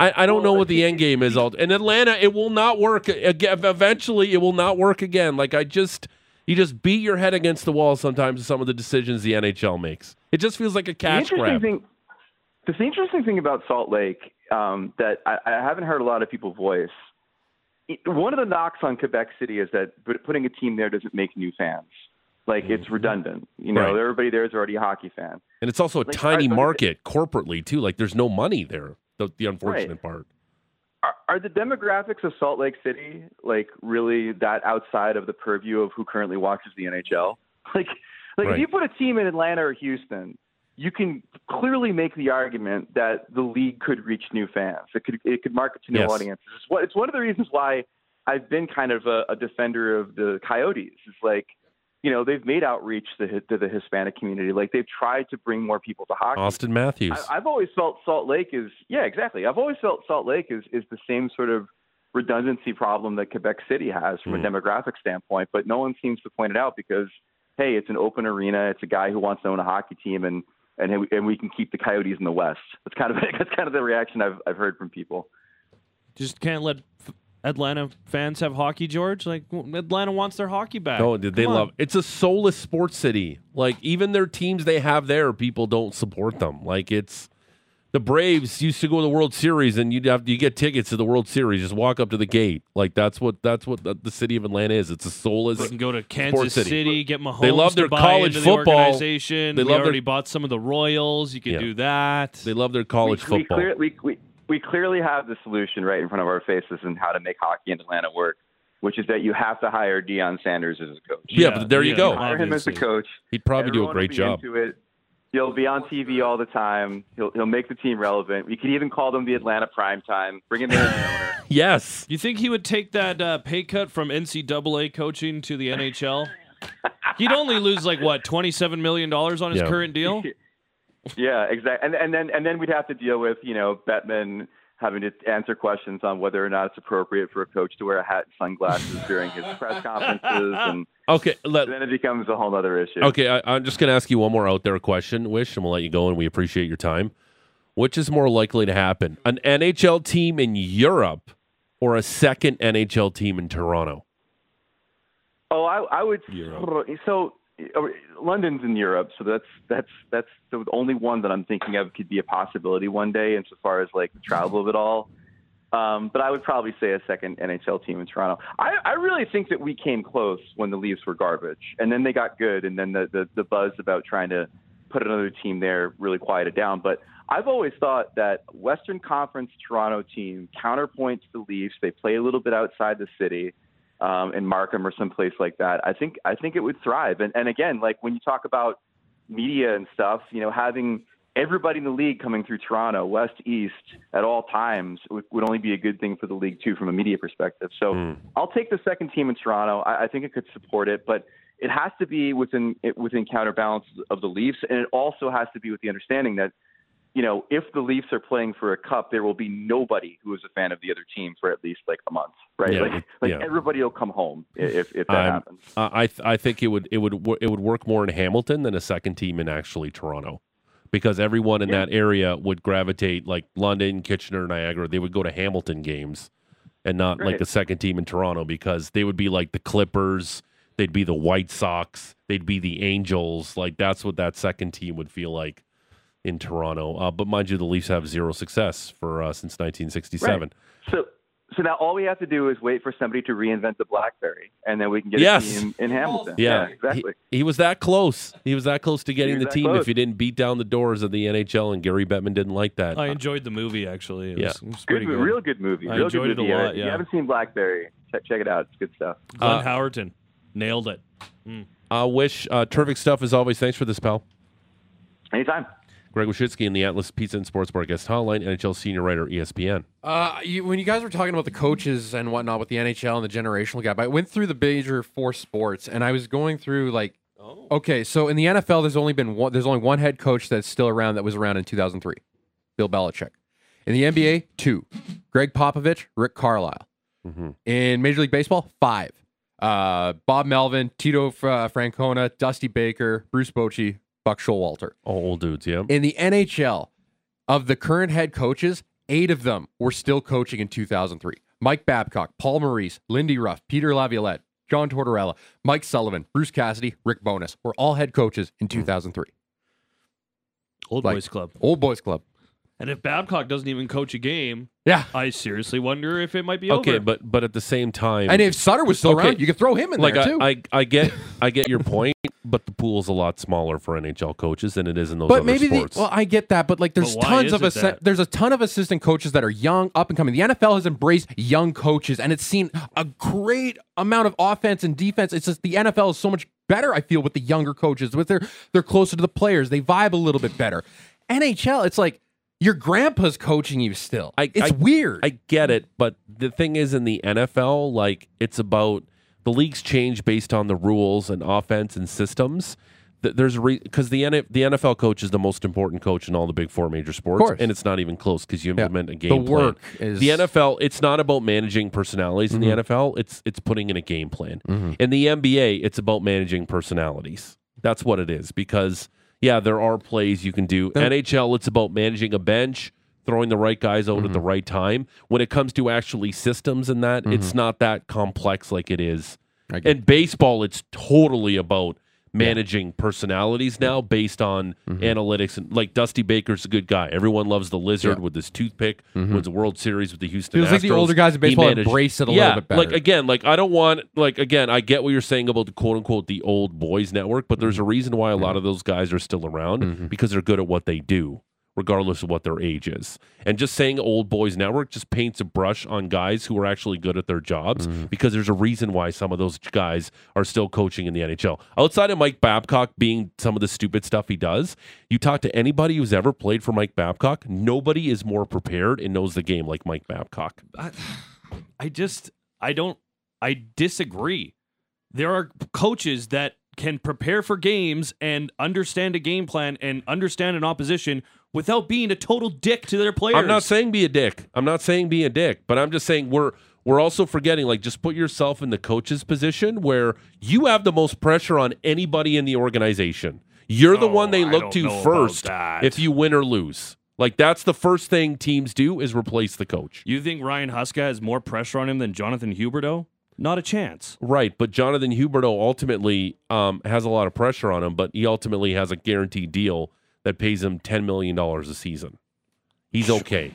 I, I don't know what the end game is. All in Atlanta, it will not work. Eventually, it will not work again. Like I just, you just beat your head against the wall sometimes. With some of the decisions the NHL makes. It just feels like a cash the grab. Thing, the interesting thing about Salt Lake um, that I, I haven't heard a lot of people voice. One of the knocks on Quebec City is that putting a team there doesn't make new fans. Like it's mm-hmm. redundant. You know, right. everybody there is already a hockey fan. And it's also a like, tiny market corporately too. Like there's no money there the, the unfortunate right. part. Are, are the demographics of Salt Lake City like really that outside of the purview of who currently watches the NHL? Like, like right. if you put a team in Atlanta or Houston, you can clearly make the argument that the league could reach new fans. It could it could market to new yes. audiences. It's, what, it's one of the reasons why I've been kind of a, a defender of the Coyotes. It's like you know, they've made outreach to, to, the Hispanic community. Like they've tried to bring more people to hockey. Auston Matthews. I, have always felt Salt Lake is, yeah, exactly. I've always felt Salt Lake is, is the same sort of redundancy problem that Quebec City has from mm. a demographic standpoint, but no one seems to point it out because, hey, it's an open arena. It's a guy who wants to own a hockey team and, and, and we can keep the Coyotes in the West. That's kind of, that's kind of the reaction I've, I've heard from people. Just can't let Atlanta fans have hockey, George? Like Atlanta wants their hockey back. Oh, did they Come love. It's a soulless sports city. Like even their teams they have there, people don't support them. Like it's The Braves used to go to the World Series, and you'd have you get tickets to the World Series. Just walk up to the gate, like that's what that's what the, the city of Atlanta is. It's a soulless. They can go to Kansas City. City. get Mahomes. They love to their buy college into the football. Organization. They we love their- already bought some of the Royals. You can Yeah. do that. They love their college we, football. We, clear, we, we, we clearly have the solution right in front of our faces and how to make hockey in Atlanta work, which is that you have to hire Deion Sanders as a coach. yeah, but there you go. hire him as a coach. He'd probably do a Everyone great will be job. Into it. He'll be on TV all the time. He'll he'll make the team relevant. We could even call them the Atlanta Prime Time. Bring him in as owner. Yes. You think he would take that uh, pay cut from NCAA coaching to the NHL? He'd only lose like what twenty-seven million dollars on his Yeah. current deal. Yeah, exactly. And and then and then we'd have to deal with you know Bettman having to answer questions on whether or not it's appropriate for a coach to wear a hat and sunglasses during his press conferences, and Okay. Let, then it becomes a whole other issue. okay. I, I'm just going to ask you one more out there question, Wish, and we'll let you go. And we appreciate your time. Which is more likely to happen, an NHL team in Europe or a second NHL team in Toronto? Oh, I, I would. Europe. So London's in Europe, so that's that's that's the only one that I'm thinking of could be a possibility one day, insofar as like the travel of it all. Um, but I would probably say a second NHL team in Toronto. I, I really think that we came close when the Leafs were garbage, and then they got good, and then the, the the buzz about trying to put another team there really quieted down. But I've always thought that Western Conference Toronto team counterpoint to the Leafs. They play a little bit outside the city um, in Markham or someplace like that. I think I think it would thrive. And and again, like when you talk about media and stuff, you know, having everybody in the league coming through Toronto, West, East, at all times would, would only be a good thing for the league too, from a media perspective. So Mm. I'll take the second team in Toronto. I, I think it could support it, but it has to be within it, within counterbalance of the Leafs, and it also has to be with the understanding that you know, if the Leafs are playing for a cup, there will be nobody who is a fan of the other team for at least like a month, right? Yeah, like, like yeah. everybody will come home i- if if that happens. I th- I think it would it would it would work more in Hamilton than a second team in actually Toronto, because everyone in Yeah. that area would gravitate like London, Kitchener, Niagara. They would go to Hamilton games, and not like Right. a second team in Toronto because they would be like the Clippers. They'd be the White Sox. They'd be the Angels. Like that's what that second team would feel like in Toronto. Uh, but mind you, the Leafs have zero success for uh, since 1967. So so now all we have to do is wait for somebody to reinvent the BlackBerry, and then we can get Yes. a team in Hamilton. Yeah, exactly. He, he was that close. He was that close to getting the team close. if he didn't beat down the doors of the NHL, and Gary Bettman didn't like that. I enjoyed the movie actually. It Yeah. was, it was Good, good. real good movie. I real enjoyed good it a movie. lot, If you haven't seen BlackBerry, check, check it out. It's good stuff. Glenn Uh, Howerton nailed it. I wish uh, terrific stuff as always. Thanks for this, pal. Anytime. Greg Wyshynski in the Atlas Pizza and Sports Bar guest hotline, NHL senior writer, ESPN. Uh, you, when you guys were talking about the coaches and whatnot with the NHL and the generational gap, I went through the major four sports and I was going through like, okay, so in the NFL, there's only been one, there's only one head coach that's still around that was around in 2003, Bill Belichick. In the NBA, two, Gregg Popovich, Rick Carlisle. Mhm. In Major League Baseball, five, uh, Bob Melvin, Tito uh, Francona, Dusty Baker, Bruce Bochy, Buck Showalter. All old dudes, yeah. In the NHL, of the current head coaches, eight of them were still coaching in 2003. Mike Babcock, Paul Maurice, Lindy Ruff, Peter Laviolette, John Tortorella, Mike Sullivan, Bruce Cassidy, Rick Bowness were all head coaches in hmm. 2003. Old Like- Boys Club. Old Boys Club. And if Babcock doesn't even coach a game, Yeah. I seriously wonder if it might be Okay, over. but but at the same time, And if Sutter was still Okay. around, you could throw him in like there I, too. I I get I get your point, but the pool's a lot smaller for NHL coaches than it is in those but other maybe sports. the well, I get that, but like there's But tons of it assi- there's a ton of assistant coaches that are young, up and coming. The NFL has embraced young coaches, and it's seen a great amount of offense and defense. It's just the NFL is so much better. I feel with the younger coaches, with their they're closer to the players, they vibe a little bit better. NHL, it's like your grandpa's coaching you still. I- it's I- weird. I get it, but the thing is, in the NFL, like it's about the leagues change based on the rules and offense and systems. Th- There's because the the NFL coach is the most important coach in all the big four major sports, and it's not even close because you Yeah. implement a game. the plan. work is The NFL, it's not about managing personalities in the Mhm. NFL. It's it's putting in a game plan. Mhm. In the NBA, it's about managing personalities. That's what it is. Because yeah, there are plays you can do. NHL, it's about managing a bench, throwing the right guys out at the mm-hmm. right time. When it comes to actually systems and that, it's mm-hmm. not that complex like it is. In baseball, it's totally about managing personalities now based on mm-hmm. analytics and like Dusty Baker's a good guy. Everyone loves the lizard Yeah. with his toothpick. Mm-hmm. Wins a World Series with the Houston. Feels like the older guys in baseball managed- embrace it a yeah, little bit better. Like again, like I don't want like again, I get what you're saying about the quote unquote the old boys network, but there's mm-hmm. a reason why a lot of those guys are still around because they're good at what they do, regardless of what their age is. And just saying old boys network just paints a brush on guys who are actually good at their jobs mm-hmm. because there's a reason why some of those guys are still coaching in the NHL. Outside of Mike Babcock being some of the stupid stuff he does, you talk to anybody who's ever played for Mike Babcock, nobody is more prepared and knows the game like Mike Babcock. I, I just I don't I disagree. There are coaches that can prepare for games and understand a game plan and understand an opposition without being a total dick to their players. I'm not saying be a dick. I'm not saying be a dick, but I'm just saying we're we're also forgetting like just put yourself in the coach's position where you have the most pressure on anybody in the organization. You're the one they look to first if you win or lose. Like that's the first thing teams do is replace the coach. You think Ryan Huska has more pressure on him than Jonathan Huberdeau? Not a chance. Right, but Jonathan Huberdeau ultimately um, has a lot of pressure on him, but he ultimately has a guaranteed deal that pays him ten million dollars a season. He's okay.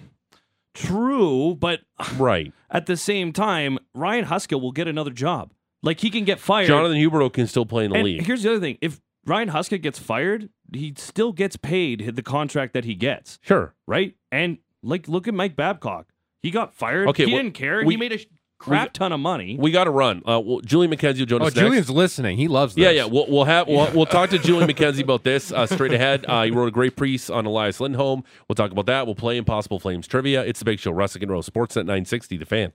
True, but right. at the same time, Ryan Huska will get another job. Like he can get fired. Jonathan Huberdeau can still play in the and league. here's the other thing: if Ryan Huska gets fired, he still gets paid the contract that he gets, Sure. right? And like, look at Mike Babcock. He got fired. Okay, he well, didn't care. we- he made a sh- crap ton of money. We got to run. Uh, well, Julian McKenzie will join oh, us next. Julian's listening. He loves this. Yeah, yeah. We'll, we'll have we'll, we'll talk to Julian McKenzie about this uh, straight ahead. Uh, he wrote a great piece on Elias Lindholm. We'll talk about that. We'll play Impossible Flames trivia. It's the Big Show. Russick and Rose Sportsnet 960. The fan.